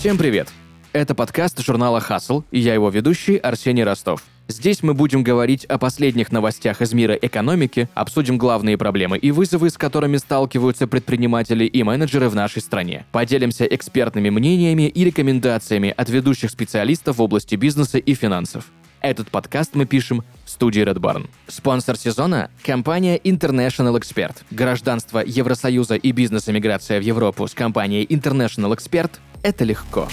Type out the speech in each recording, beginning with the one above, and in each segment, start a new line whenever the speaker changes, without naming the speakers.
Всем привет! Это подкаст журнала «Хасл» и я его ведущий Арсений Ростов. Здесь мы будем говорить о последних новостях из мира экономики, обсудим главные проблемы и вызовы, с которыми сталкиваются предприниматели и менеджеры в нашей стране. Поделимся экспертными мнениями и рекомендациями от ведущих специалистов в области бизнеса и финансов. Этот подкаст мы пишем в студии Red Barn. Спонсор сезона – компания International Expert. Гражданство Евросоюза и бизнес-эмиграция в Европу с компанией International Expert – это легко.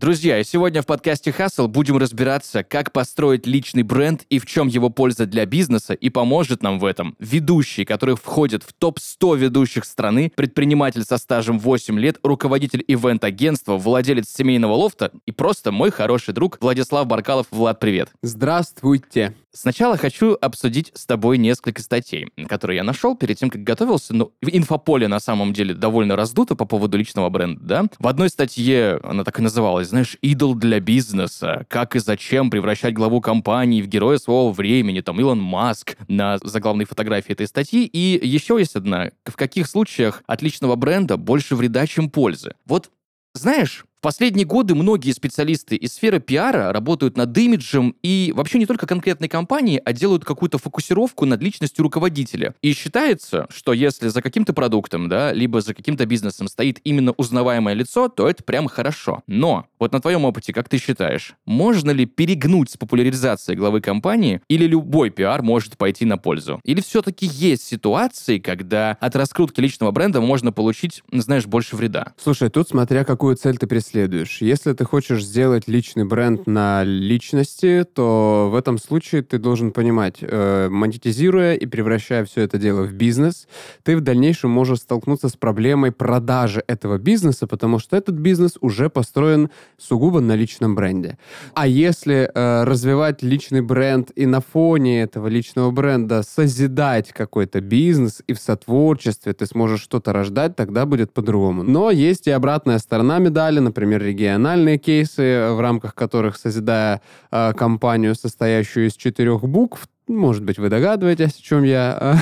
Друзья, сегодня в подкасте Hustle будем разбираться, как построить личный бренд и в чем его польза для бизнеса, и поможет нам в этом ведущий, который входит в топ-100 ведущих страны, предприниматель со стажем 8 лет, руководитель ивент-агентства, владелец семейного лофта и просто мой хороший друг Владислав Баркалов. Влад, привет.
Здравствуйте.
Сначала хочу обсудить с тобой несколько статей, которые я нашел перед тем, как готовился. Ну, инфополе на самом деле довольно раздуто по поводу личного бренда, да? В одной статье, она так и называлась, знаешь, «Идол для бизнеса. Как и зачем превращать главу компании в героя своего времени». Там Илон Маск на заглавной фотографии этой статьи. И еще есть одна. В каких случаях от личного бренда больше вреда, чем пользы? Вот знаешь, в последние годы многие специалисты из сферы пиара работают над имиджем и вообще не только конкретной компании, а делают какую-то фокусировку над личностью руководителя. И считается, что если за каким-то продуктом, да, либо за каким-то бизнесом стоит именно узнаваемое лицо, то это прям хорошо. Но вот на твоем опыте, как ты считаешь, можно ли перегнуть с популяризацией главы компании или любой пиар может пойти на пользу? Или все-таки есть ситуации, когда от раскрутки личного бренда можно получить, знаешь, больше вреда?
Слушай, тут смотря какую цель ты преследуешь следуешь. Если ты хочешь сделать личный бренд на личности, то в этом случае ты должен понимать, э, монетизируя и превращая все это дело в бизнес, ты в дальнейшем можешь столкнуться с проблемой продажи этого бизнеса, потому что этот бизнес уже построен сугубо на личном бренде. А если э, развивать личный бренд и на фоне этого личного бренда созидать какой-то бизнес и в сотворчестве ты сможешь что-то рождать, тогда будет по-другому. Но есть и обратная сторона медали, например, например, региональные кейсы, в рамках которых, созидая э, компанию, состоящую из четырех букв, может быть, вы догадываетесь, о чем я,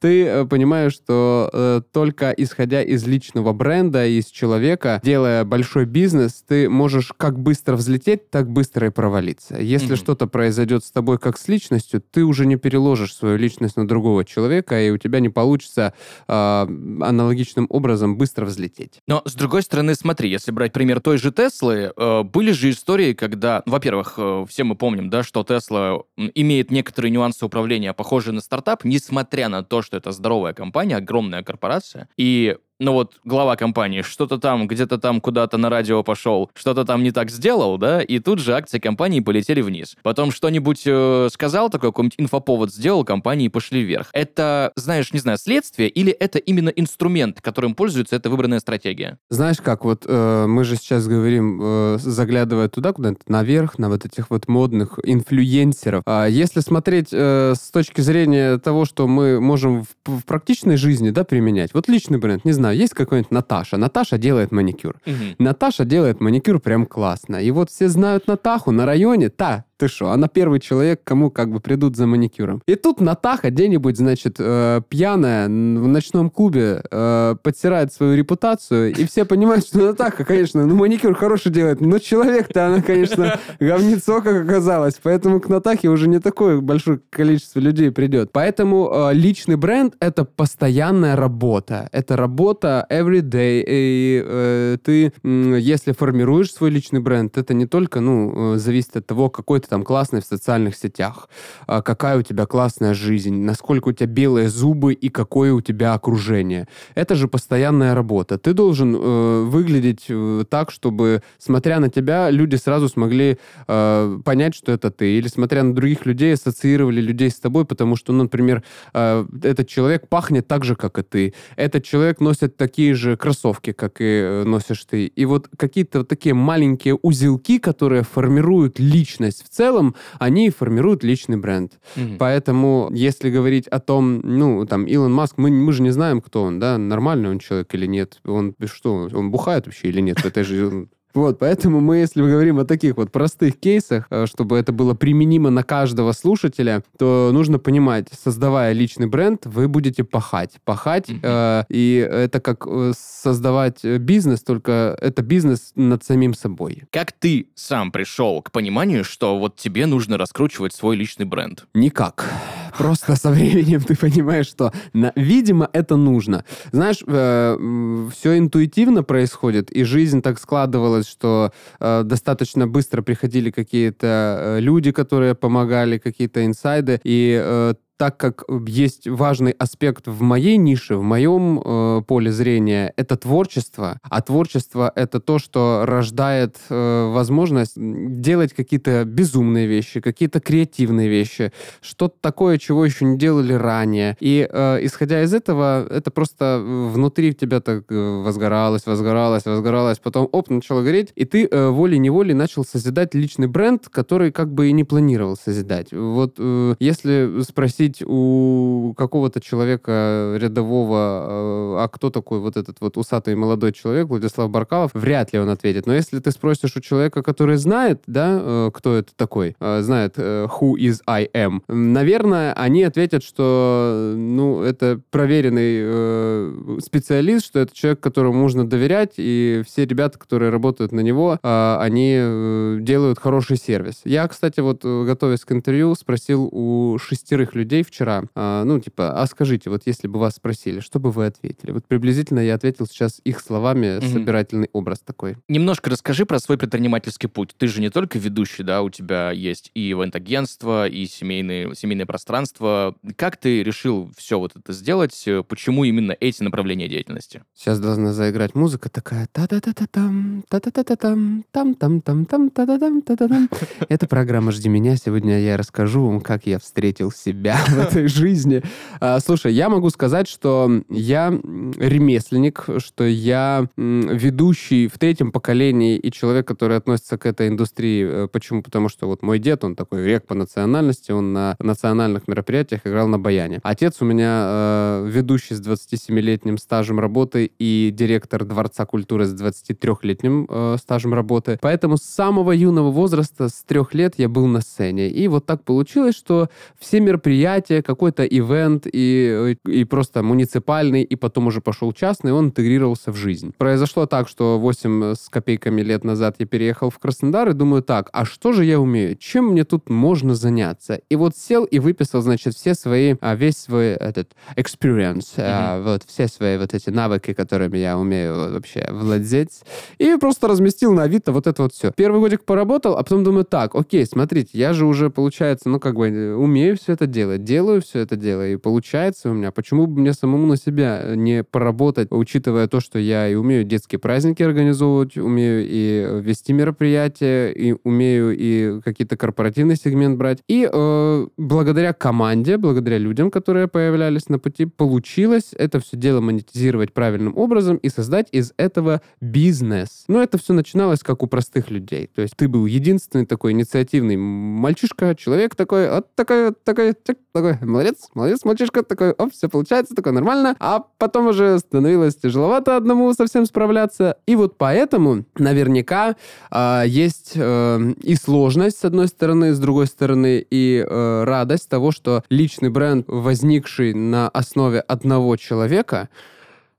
ты э, понимаешь, что э, только исходя из личного бренда, из человека, делая большой бизнес, ты можешь как быстро взлететь, так быстро и провалиться. Если mm-hmm. что-то произойдет с тобой как с личностью, ты уже не переложишь свою личность на другого человека, и у тебя не получится э, аналогичным образом быстро взлететь.
Но, с другой стороны, смотри, если брать пример той же Теслы, э, были же истории, когда, во-первых, э, все мы помним, да, что Тесла имеет некоторые нюансы управления, похожие на стартап, несмотря на то, что это здоровая компания, огромная корпорация. И ну вот глава компании что-то там, где-то там куда-то на радио пошел, что-то там не так сделал, да, и тут же акции компании полетели вниз. Потом что-нибудь э, сказал, такой какой-нибудь инфоповод сделал, компании пошли вверх. Это, знаешь, не знаю, следствие или это именно инструмент, которым пользуется эта выбранная стратегия?
Знаешь как, вот э, мы же сейчас говорим, э, заглядывая туда, куда-то наверх, на вот этих вот модных инфлюенсеров. А если смотреть э, с точки зрения того, что мы можем в, в практичной жизни, да, применять, вот личный бренд, не знаю, знаю, есть какой-нибудь Наташа. Наташа делает маникюр. Угу. Наташа делает маникюр прям классно. И вот все знают Натаху на районе. Та, ты что, она первый человек, кому как бы придут за маникюром. И тут Натаха где-нибудь, значит, э, пьяная в ночном клубе э, подтирает свою репутацию, и все понимают, что Натаха, конечно, ну маникюр хороший делает, но человек-то она, конечно, говнецо, как оказалось. Поэтому к Натахе уже не такое большое количество людей придет. Поэтому э, личный бренд — это постоянная работа. Это работа every day. И э, ты, э, если формируешь свой личный бренд, это не только, ну, э, зависит от того, какой ты там классный в социальных сетях, а, какая у тебя классная жизнь, насколько у тебя белые зубы и какое у тебя окружение. Это же постоянная работа. Ты должен э, выглядеть э, так, чтобы, смотря на тебя, люди сразу смогли э, понять, что это ты. Или, смотря на других людей, ассоциировали людей с тобой, потому что, ну, например, э, этот человек пахнет так же, как и ты. Этот человек носит такие же кроссовки, как и э, носишь ты. И вот какие-то такие маленькие узелки, которые формируют личность в целом они формируют личный бренд. Mm-hmm. Поэтому, если говорить о том, ну, там, Илон Маск, мы, мы же не знаем, кто он, да, нормальный он человек или нет. Он что, он бухает вообще или нет в этой же Вот, поэтому мы, если мы говорим о таких вот простых кейсах, э, чтобы это было применимо на каждого слушателя, то нужно понимать, создавая личный бренд, вы будете пахать. Пахать, э, и это как э, создавать бизнес, только это бизнес над самим собой.
Как ты сам пришел к пониманию, что вот тебе нужно раскручивать свой личный бренд?
Никак. Просто со временем ты понимаешь, что, на, видимо, это нужно. Знаешь, э, все интуитивно происходит, и жизнь так складывалась, что э, достаточно быстро приходили какие-то э, люди, которые помогали, какие-то инсайды, и э, так как есть важный аспект в моей нише, в моем э, поле зрения, это творчество, а творчество это то, что рождает э, возможность делать какие-то безумные вещи, какие-то креативные вещи, что-то такое, чего еще не делали ранее. И э, исходя из этого, это просто внутри в тебя так э, возгоралось, возгоралось, возгоралось, потом оп, начало гореть, и ты э, волей-неволей начал созидать личный бренд, который как бы и не планировал созидать. Вот э, если спросить спросить у какого-то человека рядового, э, а кто такой вот этот вот усатый молодой человек, Владислав Баркалов, вряд ли он ответит. Но если ты спросишь у человека, который знает, да, э, кто это такой, э, знает who is I am, наверное, они ответят, что, ну, это проверенный специалист, что это человек, которому можно доверять, и все ребята, которые работают на него, они делают хороший сервис. Я, кстати, вот готовясь к интервью, спросил у шестерых людей, людей вчера, а, ну, типа, а скажите, вот если бы вас спросили, что бы вы ответили? Вот приблизительно я ответил сейчас их словами, mm-hmm. собирательный образ такой.
Немножко расскажи про свой предпринимательский путь. Ты же не только ведущий, да, у тебя есть и ивент-агентство, и семейные, семейное пространство. Как ты решил все вот это сделать? Почему именно эти направления деятельности?
Сейчас должна заиграть музыка такая та-та-та-та-там, та-та-та-та-там, там-там-там-там, та-та-там, та-та-там. Это программа «Жди меня». Сегодня я расскажу вам, как я встретил себя в этой жизни. А, слушай, я могу сказать, что я ремесленник, что я ведущий в третьем поколении и человек, который относится к этой индустрии. Э, почему? Потому что вот мой дед, он такой рек по национальности, он на национальных мероприятиях играл на баяне. Отец у меня э, ведущий с 27-летним стажем работы и директор Дворца культуры с 23-летним э, стажем работы. Поэтому с самого юного возраста, с трех лет, я был на сцене. И вот так получилось, что все мероприятия мероприятие, какой-то ивент и, и просто муниципальный, и потом уже пошел частный, он интегрировался в жизнь. Произошло так, что 8 с копейками лет назад я переехал в Краснодар и думаю так, а что же я умею? Чем мне тут можно заняться? И вот сел и выписал, значит, все свои, а, весь свой этот experience, mm-hmm. вот все свои вот эти навыки, которыми я умею вообще владеть, и просто разместил на Авито вот это вот все. Первый годик поработал, а потом думаю, так, окей, смотрите, я же уже, получается, ну, как бы умею все это делать делаю все это дело, и получается у меня. Почему бы мне самому на себя не поработать, учитывая то, что я и умею детские праздники организовывать, умею и вести мероприятия, и умею и какие-то корпоративный сегмент брать. И э, благодаря команде, благодаря людям, которые появлялись на пути, получилось это все дело монетизировать правильным образом и создать из этого бизнес. Но это все начиналось как у простых людей. То есть ты был единственный такой инициативный мальчишка, человек такой, вот такой, такой, такой, молодец, молодец, мальчишка, такой, оп, все получается, такое нормально. А потом уже становилось тяжеловато одному совсем справляться. И вот поэтому наверняка э, есть э, и сложность, с одной стороны, с другой стороны, и э, радость того, что личный бренд, возникший на основе одного человека,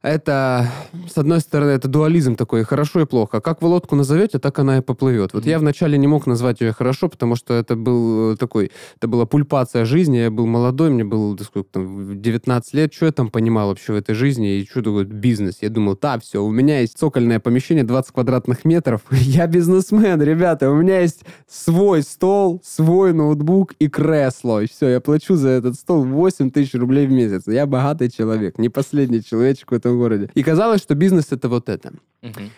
это, с одной стороны, это дуализм такой, хорошо и плохо. Как вы лодку назовете, так она и поплывет. Вот mm-hmm. я вначале не мог назвать ее хорошо, потому что это был э, такой, это была пульпация жизни, я был молодой, мне было, сколько там, 19 лет, что я там понимал вообще в этой жизни, и что такое бизнес. Я думал, да, все, у меня есть цокольное помещение 20 квадратных метров, я бизнесмен, ребята, у меня есть свой стол, свой ноутбук и кресло, и все, я плачу за этот стол 8 тысяч рублей в месяц. Я богатый человек, не последний человечек в этом городе. И казалось, что бизнес — это вот это. Uh-huh.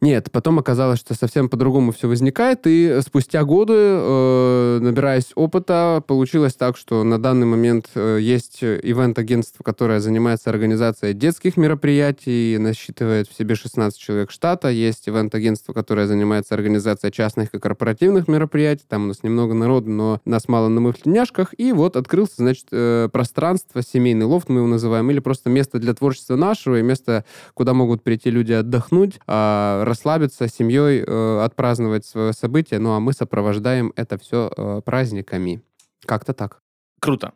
Нет, потом оказалось, что совсем по-другому все возникает, и спустя годы, э, набираясь опыта, получилось так, что на данный момент э, есть ивент-агентство, которое занимается организацией детских мероприятий, насчитывает в себе 16 человек штата, есть ивент-агентство, которое занимается организацией частных и корпоративных мероприятий, там у нас немного народу, но нас мало на мыфляняшках, и вот открылся, значит, э, пространство, семейный лофт мы его называем, или просто место для творчества нашего, и место, куда могут прийти люди отдохнуть, э, расслабиться с семьей, э, отпраздновать свое событие. Ну, а мы сопровождаем это все э, праздниками. Как-то так.
Круто.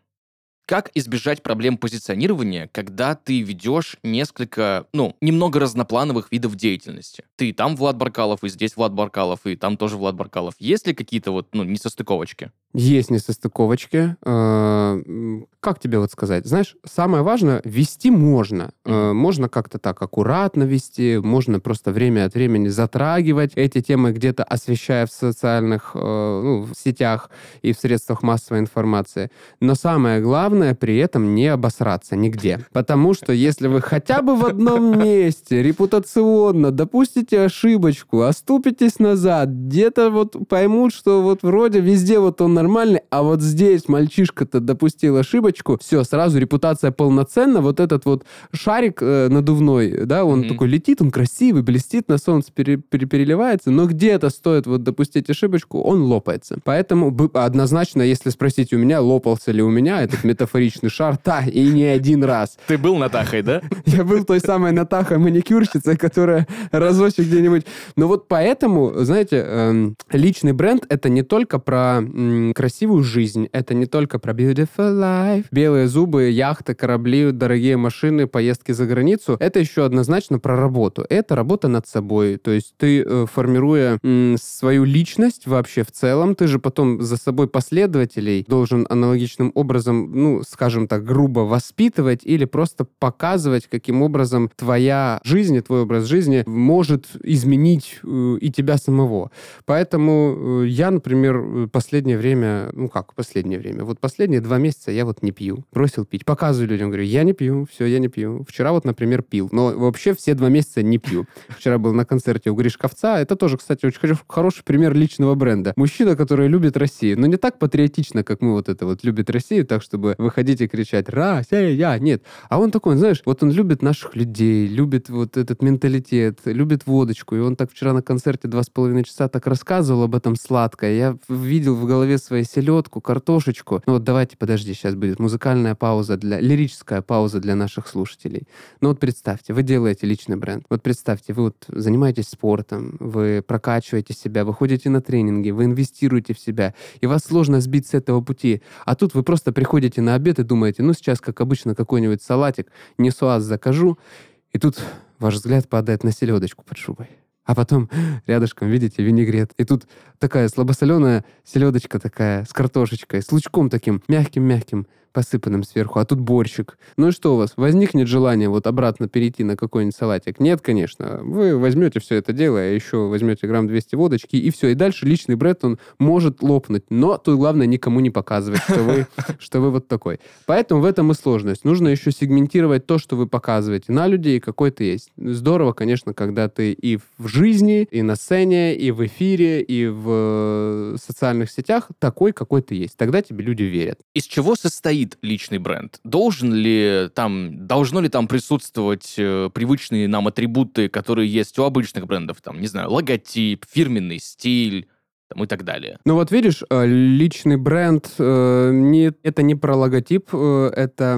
Как избежать проблем позиционирования, когда ты ведешь несколько, ну, немного разноплановых видов деятельности? Ты там Влад Баркалов, и здесь Влад Баркалов, и там тоже Влад Баркалов. Есть ли какие-то вот, ну, несостыковочки?
Есть несостыковочки. Э, как тебе вот сказать? Знаешь, самое важное, вести можно. Mm-hmm. Можно как-то так аккуратно вести, можно просто время от времени затрагивать эти темы, где-то освещая в социальных э, ну, в сетях и в средствах массовой информации. Но самое главное при этом не обосраться нигде. Потому что если вы хотя бы в одном месте репутационно допустите ошибочку, оступитесь назад, где-то вот поймут, что вот вроде везде вот он нормальный, а вот здесь мальчишка-то допустил ошибочку, все, сразу репутация полноценна, вот этот вот шарик э, надувной, да, он mm-hmm. такой летит, он красивый, блестит на солнце, пере, пере, переливается, но где-то стоит вот допустить ошибочку, он лопается. Поэтому однозначно, если спросить у меня, лопался ли у меня этот метафоричный шар, да, и не один раз.
Ты был Натахой, да?
Я был той самой Натахой маникюрщицей, которая разочек где-нибудь... Но вот поэтому, знаете, эм, личный бренд — это не только про красивую жизнь. Это не только про beautiful life, белые зубы, яхты, корабли, дорогие машины, поездки за границу. Это еще однозначно про работу. Это работа над собой. То есть ты, э, формируя свою личность вообще в целом, ты же потом за собой последователей должен аналогичным образом, ну, скажем так, грубо воспитывать или просто показывать, каким образом твоя жизнь и твой образ жизни может изменить э, и тебя самого. Поэтому э, я, например, последнее время время, ну как, последнее время, вот последние два месяца я вот не пью. Бросил пить. Показываю людям, говорю, я не пью, все, я не пью. Вчера вот, например, пил. Но вообще все два месяца не пью. Вчера был на концерте у Гришковца. Это тоже, кстати, очень хороший пример личного бренда. Мужчина, который любит Россию. Но не так патриотично, как мы вот это вот любит Россию, так, чтобы выходить и кричать «Россия!» Нет. А он такой, знаешь, вот он любит наших людей, любит вот этот менталитет, любит водочку. И он так вчера на концерте два с половиной часа так рассказывал об этом сладко. Я видел в голове своей селедку, картошечку. Ну вот давайте, подожди, сейчас будет музыкальная пауза, для лирическая пауза для наших слушателей. Ну вот представьте, вы делаете личный бренд. Вот представьте, вы вот занимаетесь спортом, вы прокачиваете себя, вы ходите на тренинги, вы инвестируете в себя, и вас сложно сбить с этого пути. А тут вы просто приходите на обед и думаете, ну сейчас, как обычно, какой-нибудь салатик, несуаз закажу, и тут ваш взгляд падает на селедочку под шубой. А потом рядышком, видите, винегрет. И тут такая слабосоленая селедочка такая с картошечкой, с лучком таким мягким-мягким посыпанным сверху, а тут борщик. Ну и что у вас, возникнет желание вот обратно перейти на какой-нибудь салатик? Нет, конечно. Вы возьмете все это дело, а еще возьмете грамм 200 водочки, и все. И дальше личный бренд, он может лопнуть. Но тут главное никому не показывать, что вы, что вы вот такой. Поэтому в этом и сложность. Нужно еще сегментировать то, что вы показываете на людей, какой ты есть. Здорово, конечно, когда ты и в жизни, и на сцене, и в эфире, и в э, социальных сетях такой, какой ты есть. Тогда тебе люди верят.
Из чего состоит состоит личный бренд? Должен ли там, должно ли там присутствовать э, привычные нам атрибуты, которые есть у обычных брендов? Там, не знаю, логотип, фирменный стиль, там, и так далее.
Ну вот видишь, э, личный бренд, э, не, это не про логотип, э, это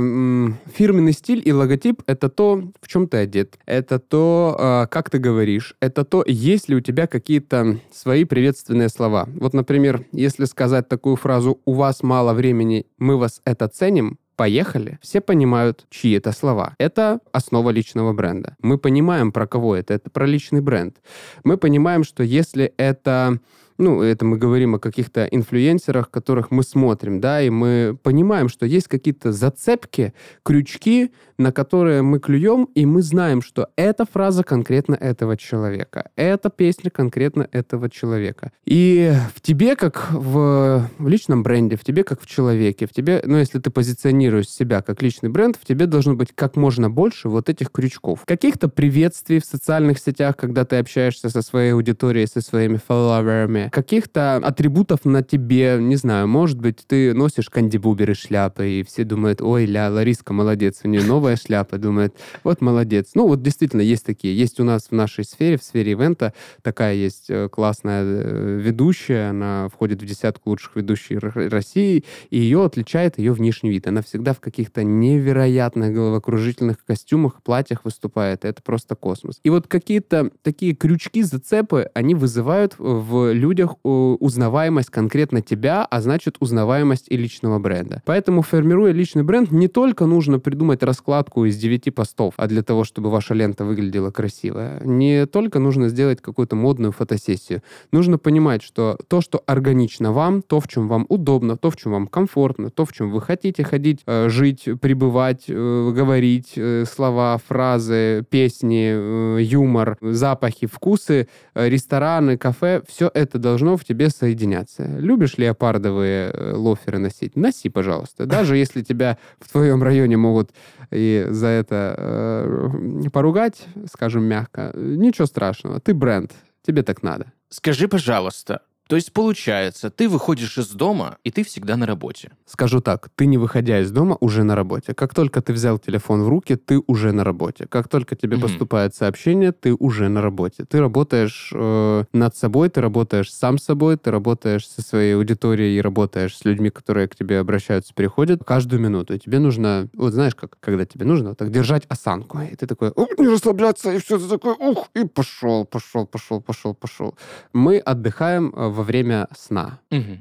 фирменный стиль и логотип — это то, в чем ты одет, это то, как ты говоришь, это то, есть ли у тебя какие-то свои приветственные слова. Вот, например, если сказать такую фразу «у вас мало времени, мы вас это ценим», поехали, все понимают, чьи это слова. Это основа личного бренда. Мы понимаем, про кого это. Это про личный бренд. Мы понимаем, что если это ну, это мы говорим о каких-то инфлюенсерах, которых мы смотрим, да, и мы понимаем, что есть какие-то зацепки, крючки, на которые мы клюем, и мы знаем, что эта фраза конкретно этого человека, эта песня конкретно этого человека. И в тебе, как в, в личном бренде, в тебе, как в человеке, в тебе, ну, если ты позиционируешь себя как личный бренд, в тебе должно быть как можно больше вот этих крючков. Каких-то приветствий в социальных сетях, когда ты общаешься со своей аудиторией, со своими фолловерами, каких-то атрибутов на тебе, не знаю, может быть, ты носишь кандибуберы шляпы, и все думают, ой, ля, Лариска молодец, у нее новая шляпа, думает, вот молодец. Ну, вот действительно есть такие. Есть у нас в нашей сфере, в сфере ивента, такая есть э, классная э, ведущая, она входит в десятку лучших ведущих России, и ее отличает ее внешний вид. Она всегда в каких-то невероятных головокружительных костюмах, платьях выступает. Это просто космос. И вот какие-то такие крючки, зацепы, они вызывают в людях узнаваемость конкретно тебя, а значит узнаваемость и личного бренда. Поэтому, формируя личный бренд, не только нужно придумать раскладку из 9 постов, а для того, чтобы ваша лента выглядела красиво. Не только нужно сделать какую-то модную фотосессию. Нужно понимать, что то, что органично вам, то, в чем вам удобно, то, в чем вам комфортно, то, в чем вы хотите ходить, э, жить, пребывать, э, говорить, э, слова, фразы, песни, юмор, запахи, вкусы, рестораны, кафе, все это должно в тебе соединяться. Любишь леопардовые лоферы носить? Носи, пожалуйста. Даже если тебя в твоем районе могут и за это э, поругать, скажем мягко, ничего страшного. Ты бренд, тебе так надо.
Скажи, пожалуйста, то есть, получается, ты выходишь из дома, и ты всегда на работе.
Скажу так, ты не выходя из дома, уже на работе. Как только ты взял телефон в руки, ты уже на работе. Как только тебе mm-hmm. поступает сообщение, ты уже на работе. Ты работаешь э, над собой, ты работаешь сам собой, ты работаешь со своей аудиторией и работаешь с людьми, которые к тебе обращаются, приходят каждую минуту. И тебе нужно, вот знаешь, как, когда тебе нужно, вот так держать осанку. И ты такой, ух, не расслабляться, и все, ты такой, ух, и пошел, пошел, пошел, пошел, пошел. Мы отдыхаем э, во время сна.
Угу.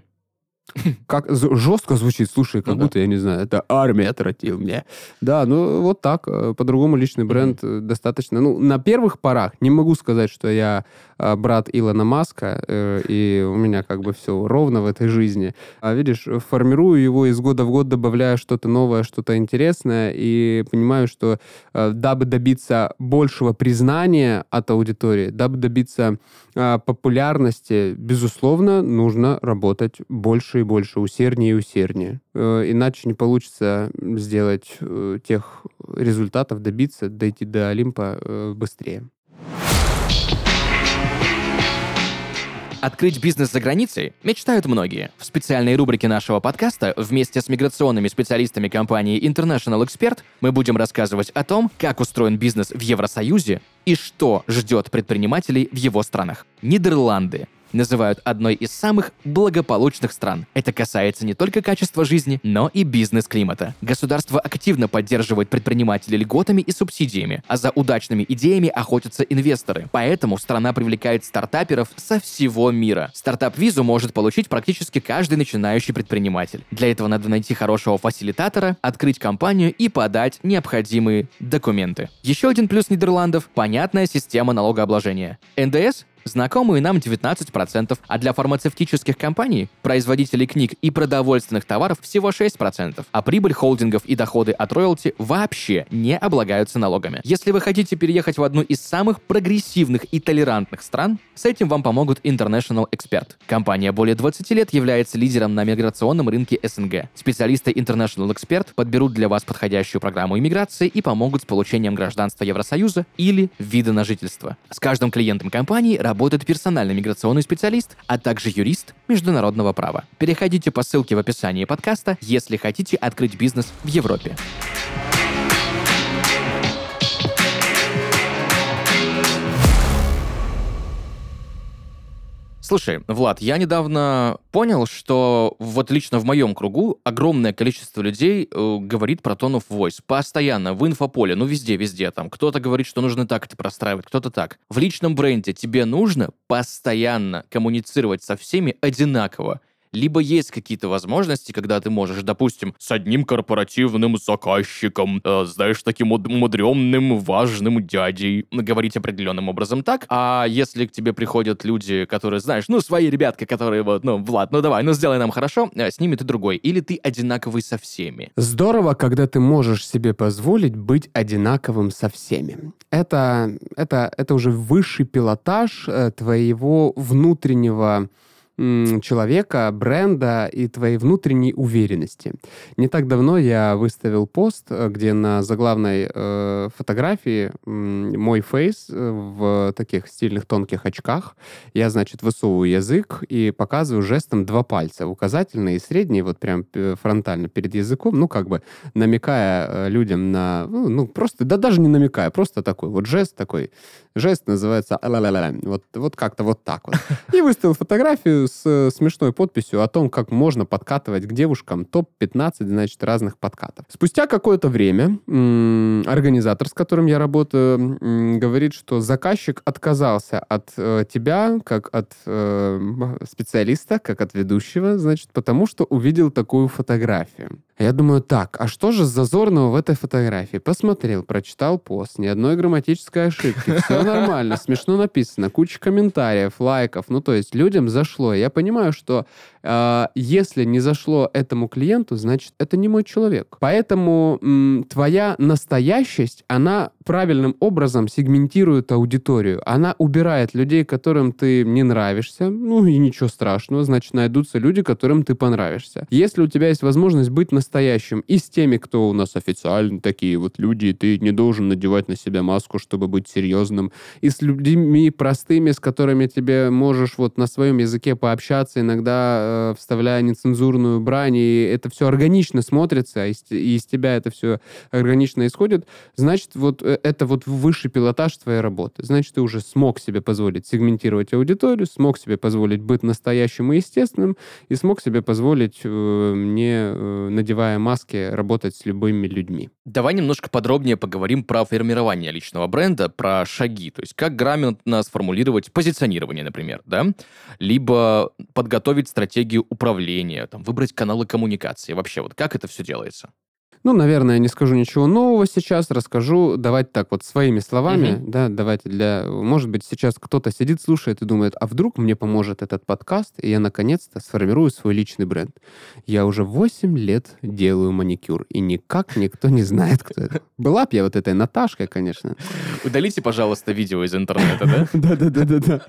Как жестко звучит, слушай, как ну, будто, да. я не знаю, это армия тратил мне. Да, ну вот так. Э, по-другому личный бренд mm-hmm. достаточно. Ну, на первых порах не могу сказать, что я э, брат Илона Маска, и у меня как бы все ровно в этой жизни. А видишь, формирую его из года в год, добавляю что-то новое, что-то интересное, и понимаю, что дабы добиться большего признания от аудитории, дабы добиться популярности, безусловно, нужно работать больше и больше, усерднее и усерднее. Э, иначе не получится сделать э, тех результатов, добиться, дойти до Олимпа э, быстрее.
Открыть бизнес за границей мечтают многие. В специальной рубрике нашего подкаста вместе с миграционными специалистами компании International Expert мы будем рассказывать о том, как устроен бизнес в Евросоюзе и что ждет предпринимателей в его странах. Нидерланды называют одной из самых благополучных стран. Это касается не только качества жизни, но и бизнес-климата. Государство активно поддерживает предпринимателей льготами и субсидиями, а за удачными идеями охотятся инвесторы. Поэтому страна привлекает стартаперов со всего мира. Стартап-визу может получить практически каждый начинающий предприниматель. Для этого надо найти хорошего фасилитатора, открыть компанию и подать необходимые документы. Еще один плюс Нидерландов – понятная система налогообложения. НДС знакомые нам 19%, а для фармацевтических компаний, производителей книг и продовольственных товаров всего 6%, а прибыль холдингов и доходы от роялти вообще не облагаются налогами. Если вы хотите переехать в одну из самых прогрессивных и толерантных стран, с этим вам помогут International Expert. Компания более 20 лет является лидером на миграционном рынке СНГ. Специалисты International Expert подберут для вас подходящую программу иммиграции и помогут с получением гражданства Евросоюза или вида на жительство. С каждым клиентом компании работает персональный миграционный специалист, а также юрист международного права. Переходите по ссылке в описании подкаста, если хотите открыть бизнес в Европе. Слушай, Влад, я недавно понял, что вот лично в моем кругу огромное количество людей э, говорит про tone of voice. Постоянно, в инфополе, ну везде-везде. Там кто-то говорит, что нужно так это простраивать, кто-то так. В личном бренде тебе нужно постоянно коммуницировать со всеми одинаково либо есть какие-то возможности, когда ты можешь, допустим, с одним корпоративным заказчиком, э, знаешь, таким мудренным, важным дядей, говорить определенным образом так, а если к тебе приходят люди, которые, знаешь, ну, свои ребятки, которые вот, ну, Влад, ну давай, ну сделай нам хорошо, а с ними ты другой, или ты одинаковый со всеми.
Здорово, когда ты можешь себе позволить быть одинаковым со всеми. Это, это, это уже высший пилотаж э, твоего внутреннего человека, бренда и твоей внутренней уверенности. Не так давно я выставил пост, э, где на заглавной э, фотографии э, мой фейс в таких стильных тонких очках. Я, значит, высовываю язык и показываю жестом два пальца, указательный и средний, вот прям фронтально перед языком, ну, как бы намекая э, людям на, ну, ну просто, да даже не намекая, просто такой вот жест такой. Жест называется вот, вот как-то вот так вот. И выставил фотографию с э, смешной подписью о том, как можно подкатывать к девушкам топ-15, значит, разных подкатов. Спустя какое-то время организатор, с которым я работаю, говорит, что заказчик отказался от э, тебя, как от э, специалиста, как от ведущего, значит, потому что увидел такую фотографию. Я думаю, так, а что же зазорного в этой фотографии? Посмотрел, прочитал пост, ни одной грамматической ошибки, все нормально, смешно написано, куча комментариев, лайков, ну то есть людям зашло. Я понимаю, что если не зашло этому клиенту, значит это не мой человек. Поэтому м, твоя настоящесть, она правильным образом сегментирует аудиторию. Она убирает людей, которым ты не нравишься, ну и ничего страшного, значит найдутся люди, которым ты понравишься. Если у тебя есть возможность быть на настоящим, и с теми, кто у нас официально такие вот люди, ты не должен надевать на себя маску, чтобы быть серьезным, и с людьми простыми, с которыми тебе можешь вот на своем языке пообщаться, иногда э, вставляя нецензурную брань, и это все органично смотрится, и из, из тебя это все органично исходит, значит, вот э, это вот высший пилотаж твоей работы. Значит, ты уже смог себе позволить сегментировать аудиторию, смог себе позволить быть настоящим и естественным, и смог себе позволить э, не э, надевая маски, работать с любыми людьми.
Давай немножко подробнее поговорим про формирование личного бренда, про шаги. То есть как грамотно сформулировать позиционирование, например, да? Либо подготовить стратегию управления, там, выбрать каналы коммуникации. Вообще, вот как это все делается?
Ну, наверное, не скажу ничего нового сейчас, расскажу, давайте так вот своими словами, угу. да, давайте для... Может быть, сейчас кто-то сидит, слушает и думает, а вдруг мне поможет этот подкаст, и я наконец-то сформирую свой личный бренд. Я уже 8 лет делаю маникюр, и никак никто не знает, кто это. Была бы я вот этой Наташкой, конечно.
Удалите, пожалуйста, видео из интернета, да?
Да-да-да-да.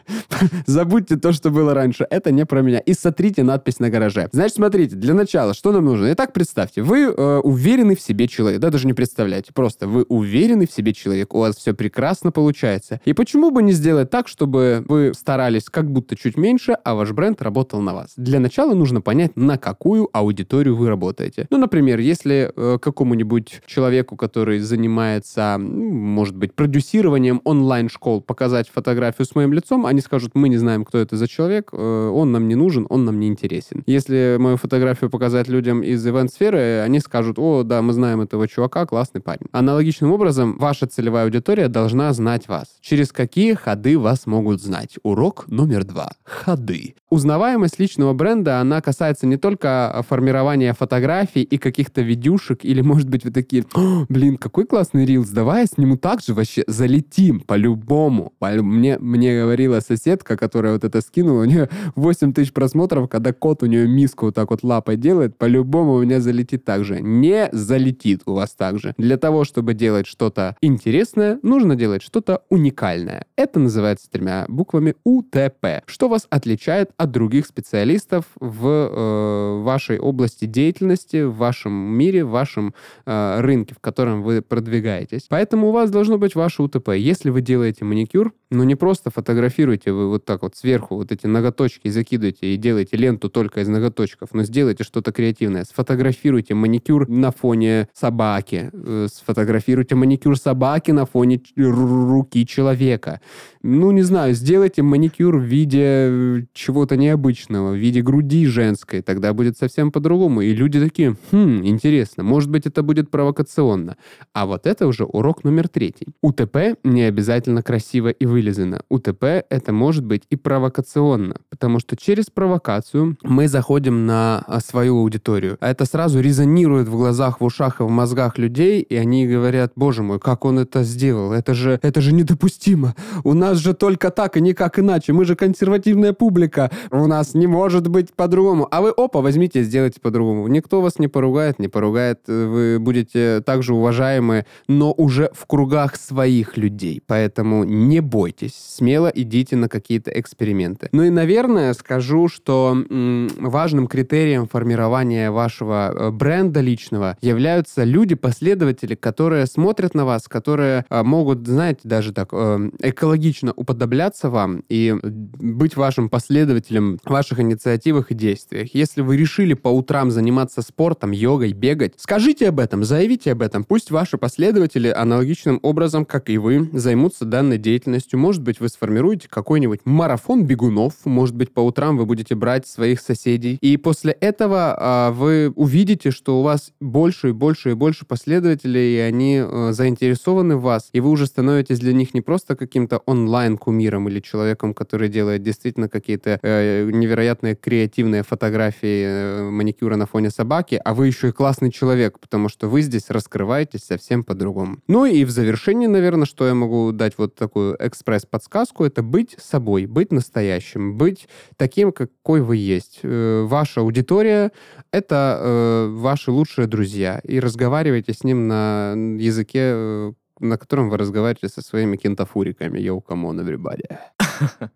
Забудьте то, что было раньше. Это не про меня. И сотрите надпись на гараже. Значит, смотрите, для начала, что нам нужно? Итак, представьте, вы э, уверены уверенный в себе человек. Да, даже не представляете. Просто вы уверенный в себе человек, у вас все прекрасно получается. И почему бы не сделать так, чтобы вы старались как будто чуть меньше, а ваш бренд работал на вас? Для начала нужно понять, на какую аудиторию вы работаете. Ну, например, если э, какому-нибудь человеку, который занимается, может быть, продюсированием онлайн-школ, показать фотографию с моим лицом, они скажут, мы не знаем, кто это за человек, э, он нам не нужен, он нам не интересен. Если мою фотографию показать людям из ивент-сферы, они скажут, о, да, да, мы знаем этого чувака, классный парень. Аналогичным образом, ваша целевая аудитория должна знать вас. Через какие ходы вас могут знать? Урок номер два. Ходы. Узнаваемость личного бренда, она касается не только формирования фотографий и каких-то видюшек, или, может быть, вы такие, блин, какой классный рилс, давай я сниму так же, вообще залетим, по-любому. Мне, мне говорила соседка, которая вот это скинула, у нее 8 тысяч просмотров, когда кот у нее миску вот так вот лапой делает, по-любому у меня залетит так же. Не залетит у вас также. Для того, чтобы делать что-то интересное, нужно делать что-то уникальное. Это называется тремя буквами УТП. Что вас отличает от других специалистов в э, вашей области деятельности, в вашем мире, в вашем э, рынке, в котором вы продвигаетесь. Поэтому у вас должно быть ваше УТП. Если вы делаете маникюр, но не просто фотографируете вы вот так вот сверху вот эти ноготочки закидываете и делаете ленту только из ноготочков, но сделайте что-то креативное. Сфотографируйте маникюр на фоне собаки, э, сфотографируйте маникюр собаки на фоне руки человека. Ну, не знаю, сделайте маникюр в виде э, чего-то необычного, в виде груди женской, тогда будет совсем по-другому. И люди такие, хм, интересно, может быть, это будет провокационно. А вот это уже урок номер третий. УТП не обязательно красиво и вылизано. УТП это может быть и провокационно, потому что через провокацию мы заходим на а, свою аудиторию. А это сразу резонирует в глазах головах, в ушах и в мозгах людей, и они говорят, боже мой, как он это сделал? Это же, это же недопустимо. У нас же только так и никак иначе. Мы же консервативная публика. У нас не может быть по-другому. А вы, опа, возьмите, сделайте по-другому. Никто вас не поругает, не поругает. Вы будете также уважаемы, но уже в кругах своих людей. Поэтому не бойтесь. Смело идите на какие-то эксперименты. Ну и, наверное, скажу, что м, важным критерием формирования вашего э, бренда личного являются люди, последователи, которые смотрят на вас, которые э, могут, знаете, даже так э, экологично уподобляться вам и быть вашим последователем в ваших инициативах и действиях. Если вы решили по утрам заниматься спортом, йогой, бегать, скажите об этом, заявите об этом. Пусть ваши последователи аналогичным образом, как и вы, займутся данной деятельностью. Может быть, вы сформируете какой-нибудь марафон бегунов, может быть, по утрам вы будете брать своих соседей. И после этого а, вы увидите, что у вас больше и больше и больше последователей, и они а, заинтересованы в вас, и вы уже становитесь для них не просто каким-то онлайн-кумиром или человеком, который делает действительно какие-то э, невероятные креативные фотографии э, маникюра на фоне собаки, а вы еще и классный человек, потому что вы здесь раскрываетесь совсем по-другому. Ну и в завершении, наверное, что я могу дать вот такую экспресс-подсказку, это быть собой, быть настоящим, быть таким, какой вы есть. Э, ваша аудитория — это э, ваши лучшие друзья, и разговаривайте с ним на языке, э, на котором вы разговариваете со своими кентафуриками. Yo, come on, everybody.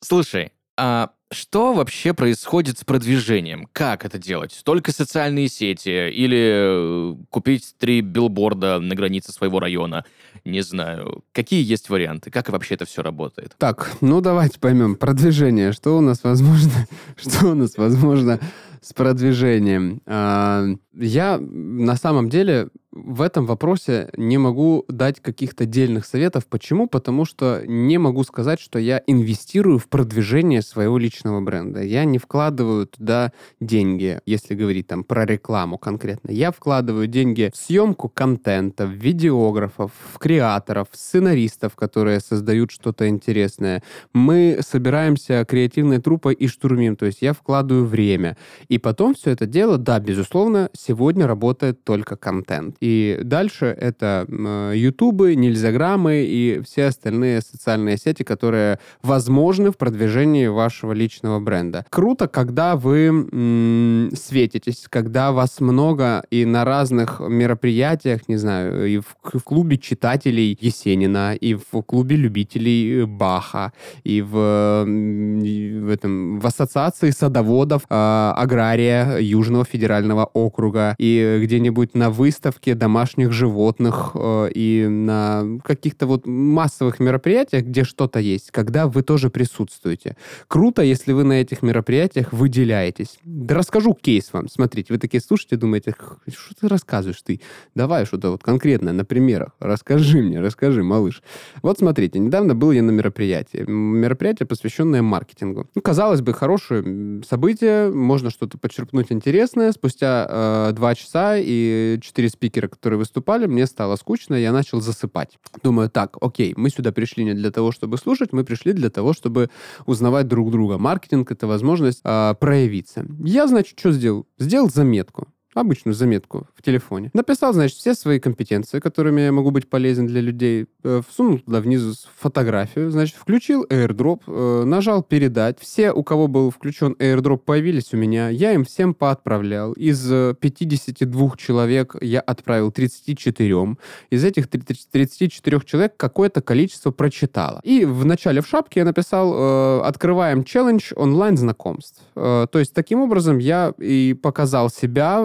Слушай, а что вообще происходит с продвижением? Как это делать? Только социальные сети или э, купить три билборда на границе своего района? Не знаю. Какие есть варианты? Как вообще это все работает?
Так, ну давайте поймем. Продвижение. Что у нас возможно? Что у нас возможно с продвижением? А, я на самом деле в этом вопросе не могу дать каких-то дельных советов. Почему? Потому что не могу сказать, что я инвестирую в продвижение своего личного бренда. Я не вкладываю туда деньги, если говорить там про рекламу конкретно. Я вкладываю деньги в съемку контента, в видеографов, в креаторов, в сценаристов, которые создают что-то интересное. Мы собираемся креативной труппой и штурмим. То есть я вкладываю время. И потом все это дело, да, безусловно, сегодня работает только контент. И дальше это ютубы, нельзяграммы и все остальные социальные сети, которые возможны в продвижении вашего личного бренда. Круто, когда вы м- светитесь, когда вас много и на разных мероприятиях, не знаю, и в, в клубе читателей Есенина, и в клубе любителей Баха, и в, в, этом, в ассоциации садоводов э, агрария Южного федерального округа, и где-нибудь на выставке выставке домашних животных э, и на каких-то вот массовых мероприятиях, где что-то есть, когда вы тоже присутствуете. Круто, если вы на этих мероприятиях выделяетесь. Да расскажу кейс вам. Смотрите, вы такие слушаете, думаете, что ты рассказываешь ты? Давай что-то вот конкретное на примерах. Расскажи мне, расскажи, малыш. Вот смотрите, недавно был я на мероприятии. Мероприятие, посвященное маркетингу. Ну, казалось бы, хорошее событие, можно что-то подчерпнуть интересное. Спустя э, два часа и четыре спикера спикеры, которые выступали, мне стало скучно, я начал засыпать. Думаю, так, окей, мы сюда пришли не для того, чтобы слушать, мы пришли для того, чтобы узнавать друг друга. Маркетинг — это возможность э, проявиться. Я, значит, что сделал? Сделал заметку обычную заметку в телефоне. Написал, значит, все свои компетенции, которыми я могу быть полезен для людей, э, всунул туда внизу фотографию, значит, включил airdrop, э, нажал передать. Все, у кого был включен airdrop, появились у меня. Я им всем поотправлял. Из 52 э, человек я отправил 34. Из этих 34 человек какое-то количество прочитало. И в начале в шапке я написал «Открываем челлендж онлайн знакомств». То есть, таким образом, я и показал себя,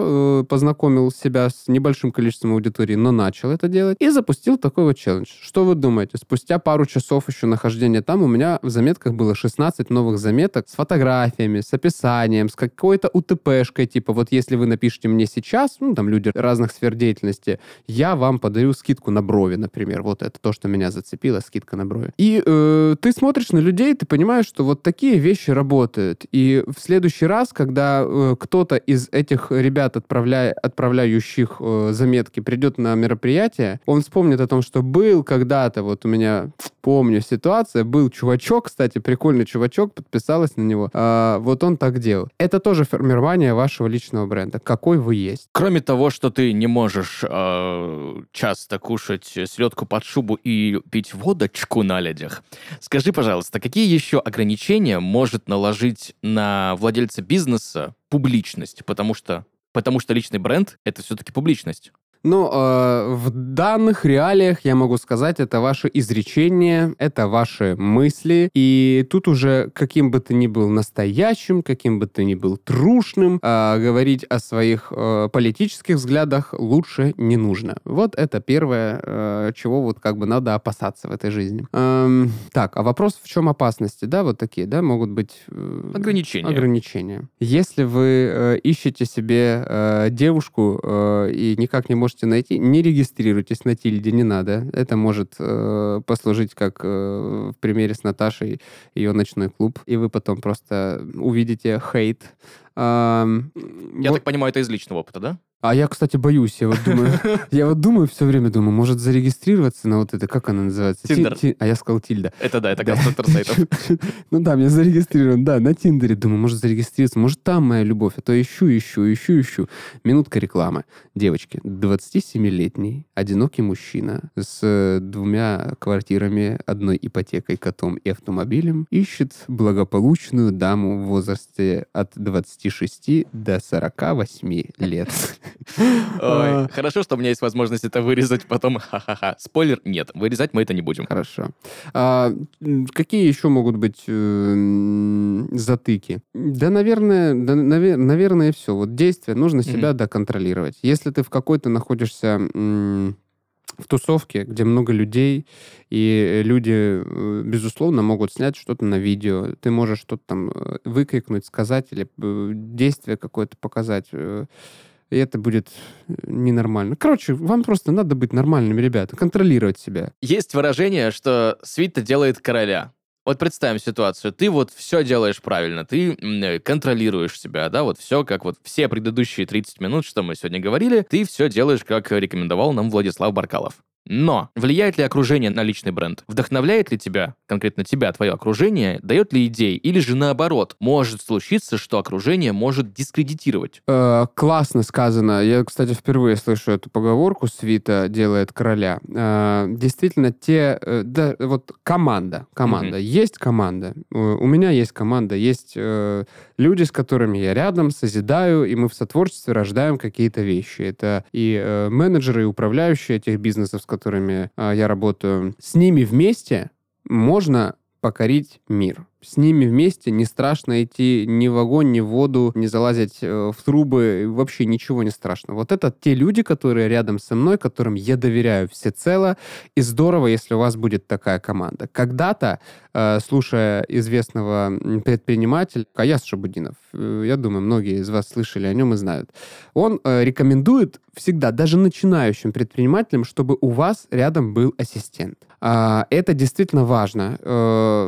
познакомил себя с небольшим количеством аудитории, но начал это делать, и запустил такой вот челлендж. Что вы думаете? Спустя пару часов еще нахождения там у меня в заметках было 16 новых заметок с фотографиями, с описанием, с какой-то УТПшкой, типа вот если вы напишите мне сейчас, ну там люди разных сфер деятельности, я вам подарю скидку на брови, например. Вот это то, что меня зацепило, скидка на брови. И э, ты смотришь на людей, ты понимаешь, что вот такие вещи работают. И в следующий раз, когда э, кто-то из этих ребят отправляя, отправляющих э, заметки придет на мероприятие, он вспомнит о том, что был когда-то, вот у меня, помню, ситуация, был чувачок, кстати, прикольный чувачок, подписалась на него, э, вот он так делал. Это тоже формирование вашего личного бренда, какой вы есть.
Кроме того, что ты не можешь э, часто кушать селедку под шубу и пить водочку на ледях, скажи, пожалуйста, какие еще ограничения может наложить на владельца бизнеса публичность? Потому что Потому что личный бренд — это все-таки публичность.
Ну, э, в данных реалиях я могу сказать, это ваши изречения, это ваши мысли. И тут уже каким бы ты ни был настоящим, каким бы ты ни был трушным, э, говорить о своих э, политических взглядах лучше не нужно. Вот это первое, э, чего вот как бы надо опасаться в этой жизни. Эм, так, а вопрос в чем опасности, да, вот такие, да, могут быть...
Э, ограничения.
Ограничения. Если вы э, ищете себе э, девушку э, и никак не можете можете найти. Не регистрируйтесь на Тильде, не надо. Это может э, послужить как э, в примере с Наташей, ее ночной клуб. И вы потом просто увидите хейт.
Э, Я вот. так понимаю, это из личного опыта, да?
А я, кстати, боюсь. Я вот думаю, я вот думаю все время, думаю, может зарегистрироваться на вот это, как она называется?
Тиндер. Ти,
а я сказал Тильда.
Это да, это конструктор сайтов.
ну да, мне зарегистрирован, да, на Тиндере. Думаю, может зарегистрироваться, может там моя любовь. А то ищу, ищу, ищу, ищу. Минутка рекламы. Девочки, 27-летний, одинокий мужчина с двумя квартирами, одной ипотекой, котом и автомобилем ищет благополучную даму в возрасте от 26 до 48 лет.
Ой, а. хорошо, что у меня есть возможность это вырезать потом. Ха-ха-ха. Спойлер, нет, вырезать мы это не будем.
Хорошо. А, какие еще могут быть э, затыки? Да, наверное, да, навер- наверное, все. Вот действие нужно себя mm-hmm. доконтролировать. Если ты в какой-то находишься в тусовке, где много людей, и люди, э, безусловно, могут снять что-то на видео. Ты можешь что-то там э, выкрикнуть, сказать или э, действие какое-то показать и это будет э, ненормально. Короче, вам просто надо быть нормальными, ребята, контролировать себя.
Есть выражение, что свита делает короля. Вот представим ситуацию, ты вот все делаешь правильно, ты э, контролируешь себя, да, вот все, как вот все предыдущие 30 минут, что мы сегодня говорили, ты все делаешь, как рекомендовал нам Владислав Баркалов. Но влияет ли окружение на личный бренд? Вдохновляет ли тебя, конкретно тебя, твое окружение? Дает ли идеи? Или же наоборот, может случиться, что окружение может дискредитировать?
Э, классно сказано. Я, кстати, впервые слышу эту поговорку «Свита делает короля». Э, действительно, те... Э, да, вот команда. Команда. Mm-hmm. Есть команда. У меня есть команда. Есть э, люди, с которыми я рядом, созидаю, и мы в сотворчестве рождаем какие-то вещи. Это и э, менеджеры, и управляющие этих бизнесов, с которыми э, я работаю, с ними вместе можно покорить мир с ними вместе не страшно идти ни в огонь, ни в воду, не залазить э, в трубы, вообще ничего не страшно. Вот это те люди, которые рядом со мной, которым я доверяю всецело, и здорово, если у вас будет такая команда. Когда-то, э, слушая известного предпринимателя, Каяс Шабудинов, э, я думаю, многие из вас слышали о нем и знают, он рекомендует всегда, даже начинающим предпринимателям, чтобы у вас рядом был ассистент. А, это действительно важно.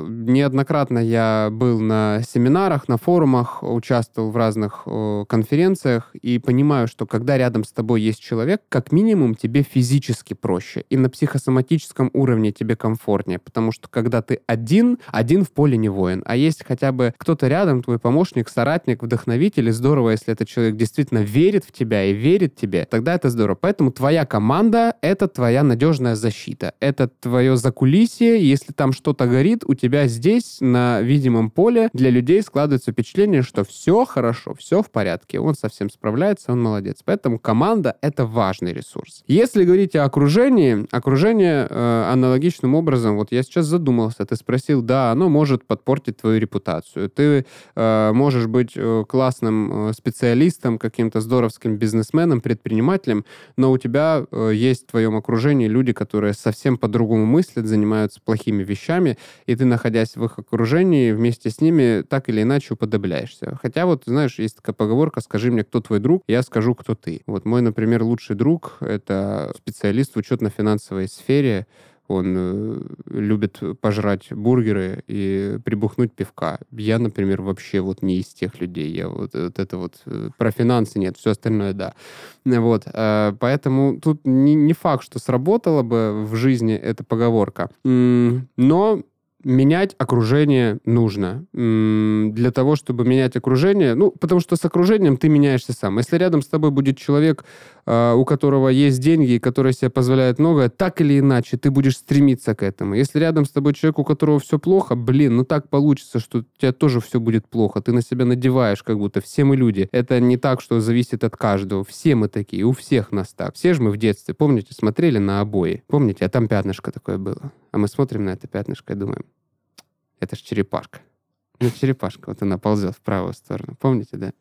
Неоднократно я был на семинарах, на форумах, участвовал в разных э, конференциях и понимаю, что когда рядом с тобой есть человек, как минимум тебе физически проще и на психосоматическом уровне тебе комфортнее, потому что когда ты один, один в поле не воин, а есть хотя бы кто-то рядом, твой помощник, соратник, вдохновитель, и здорово, если этот человек действительно верит в тебя и верит тебе, тогда это здорово. Поэтому твоя команда — это твоя надежная защита, это твое закулисье, если там что-то горит, у тебя здесь на видимом поле для людей складывается впечатление, что все хорошо, все в порядке, он совсем справляется, он молодец. Поэтому команда — это важный ресурс. Если говорить о окружении, окружение э, аналогичным образом, вот я сейчас задумался, ты спросил, да, оно может подпортить твою репутацию. Ты э, можешь быть э, классным э, специалистом, каким-то здоровским бизнесменом, предпринимателем, но у тебя э, есть в твоем окружении люди, которые совсем по-другому мыслят, занимаются плохими вещами, и ты, находясь в их окружении, окружении вместе с ними так или иначе уподобляешься. Хотя вот, знаешь, есть такая поговорка «скажи мне, кто твой друг, я скажу, кто ты». Вот мой, например, лучший друг — это специалист в учетно-финансовой сфере, Он э, любит пожрать бургеры и прибухнуть пивка. Я, например, вообще вот не из тех людей. Я вот, вот это вот э, про финансы нет, все остальное да. Вот, э, поэтому тут не, не факт, что сработала бы в жизни эта поговорка. Но менять окружение нужно. Для того, чтобы менять окружение, ну, потому что с окружением ты меняешься сам. Если рядом с тобой будет человек, а, у которого есть деньги, и который себе позволяет многое, так или иначе ты будешь стремиться к этому. Если рядом с тобой человек, у которого все плохо, блин, ну так получится, что у тебя тоже все будет плохо. Ты на себя надеваешь, как будто все мы люди. Это не так, что зависит от каждого. Все мы такие, у всех нас так. Все же мы в детстве, помните, смотрели на обои. Помните, а там пятнышко такое было. А мы смотрим на это пятнышко и думаем, это ж черепашка. Ну, черепашка, вот она ползет в правую сторону. Помните, да?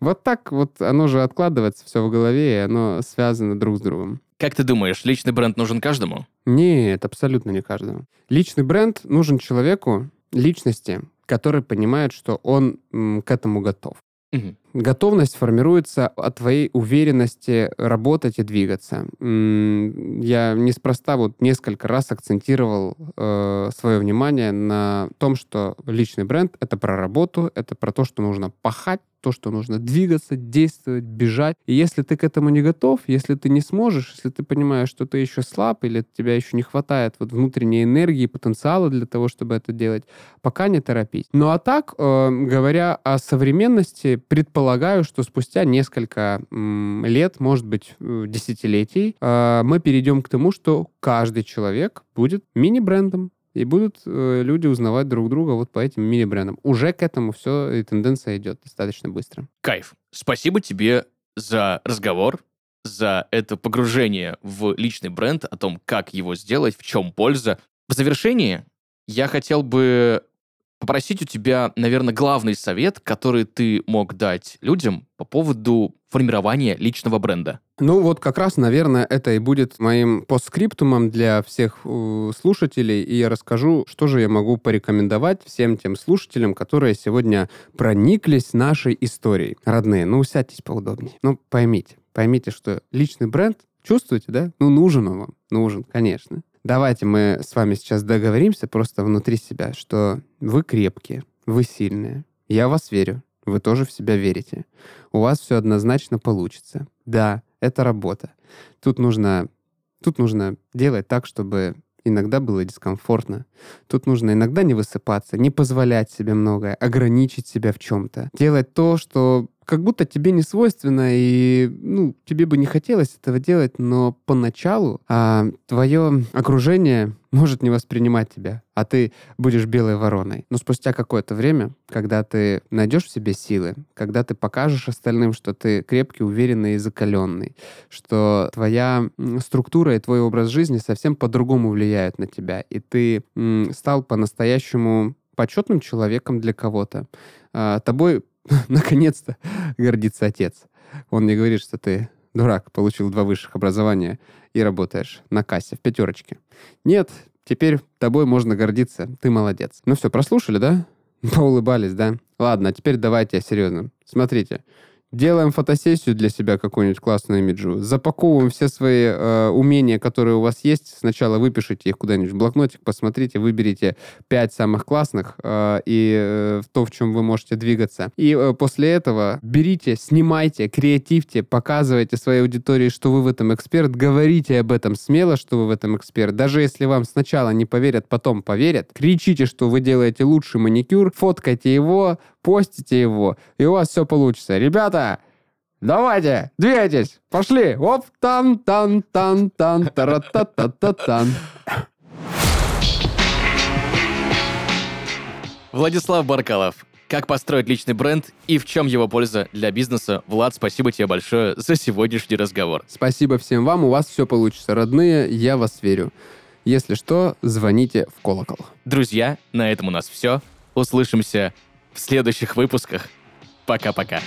Вот так вот оно же откладывается все в голове, и оно связано друг с другом.
Как ты думаешь, личный бренд нужен каждому?
Нет, абсолютно не каждому. Личный бренд нужен человеку, личности, который понимает, что он м, к этому готов. Угу. Готовность формируется от твоей уверенности работать и двигаться. Я неспроста вот несколько раз акцентировал э, свое внимание на том, что личный бренд — это про работу, это про то, что нужно пахать, то, что нужно двигаться, действовать, бежать. И если ты к этому не готов, если ты не сможешь, если ты понимаешь, что ты еще слаб или тебя еще не хватает вот внутренней энергии, потенциала для того, чтобы это делать, пока не торопить. Ну а так, э, говоря о современности, предполагаю, что спустя несколько лет, может быть, э, десятилетий, э, мы перейдем к тому, что каждый человек будет мини-брендом, и будут э, люди узнавать друг друга вот по этим мини-брендам. Уже к этому все, и тенденция идет достаточно быстро.
Кайф. Спасибо тебе за разговор, за это погружение в личный бренд, о том, как его сделать, в чем польза. В завершении я хотел бы попросить у тебя, наверное, главный совет, который ты мог дать людям по поводу формирования личного бренда.
Ну вот как раз, наверное, это и будет моим постскриптумом для всех слушателей, и я расскажу, что же я могу порекомендовать всем тем слушателям, которые сегодня прониклись нашей историей. Родные, ну сядьтесь поудобнее. Ну поймите, поймите, что личный бренд, чувствуете, да? Ну нужен он вам, нужен, конечно. Давайте мы с вами сейчас договоримся просто внутри себя, что вы крепкие, вы сильные. Я вас верю, вы тоже в себя верите. У вас все однозначно получится. Да, это работа. Тут нужно, тут нужно делать так, чтобы иногда было дискомфортно. Тут нужно иногда не высыпаться, не позволять себе многое, ограничить себя в чем-то. Делать то, что как будто тебе не свойственно, и ну, тебе бы не хотелось этого делать, но поначалу а, твое окружение может не воспринимать тебя, а ты будешь белой вороной. Но спустя какое-то время, когда ты найдешь в себе силы, когда ты покажешь остальным, что ты крепкий, уверенный и закаленный, что твоя структура и твой образ жизни совсем по-другому влияют на тебя, и ты стал по-настоящему почетным человеком для кого-то. А, тобой наконец-то гордится отец. Он мне говорит, что ты дурак, получил два высших образования и работаешь на кассе в пятерочке. Нет, теперь тобой можно гордиться, ты молодец. Ну все, прослушали, да? Поулыбались, да? Ладно, а теперь давайте серьезно. Смотрите, Делаем фотосессию для себя какую-нибудь классную имиджу. Запаковываем все свои э, умения, которые у вас есть. Сначала выпишите их куда-нибудь в блокнотик, посмотрите, выберите пять самых классных э, и э, то, в чем вы можете двигаться. И э, после этого берите, снимайте, креативьте, показывайте своей аудитории, что вы в этом эксперт, говорите об этом смело, что вы в этом эксперт. Даже если вам сначала не поверят, потом поверят, кричите, что вы делаете лучший маникюр, фоткайте его, постите его, и у вас все получится. Ребята, давайте, двигайтесь, пошли. Оп, тан тан тан тан тара та та та тан
Владислав Баркалов. Как построить личный бренд и в чем его польза для бизнеса? Влад, спасибо тебе большое за сегодняшний разговор.
Спасибо всем вам, у вас все получится. Родные, я вас верю. Если что, звоните в колокол.
Друзья, на этом у нас все. Услышимся в следующих выпусках. Пока-пока.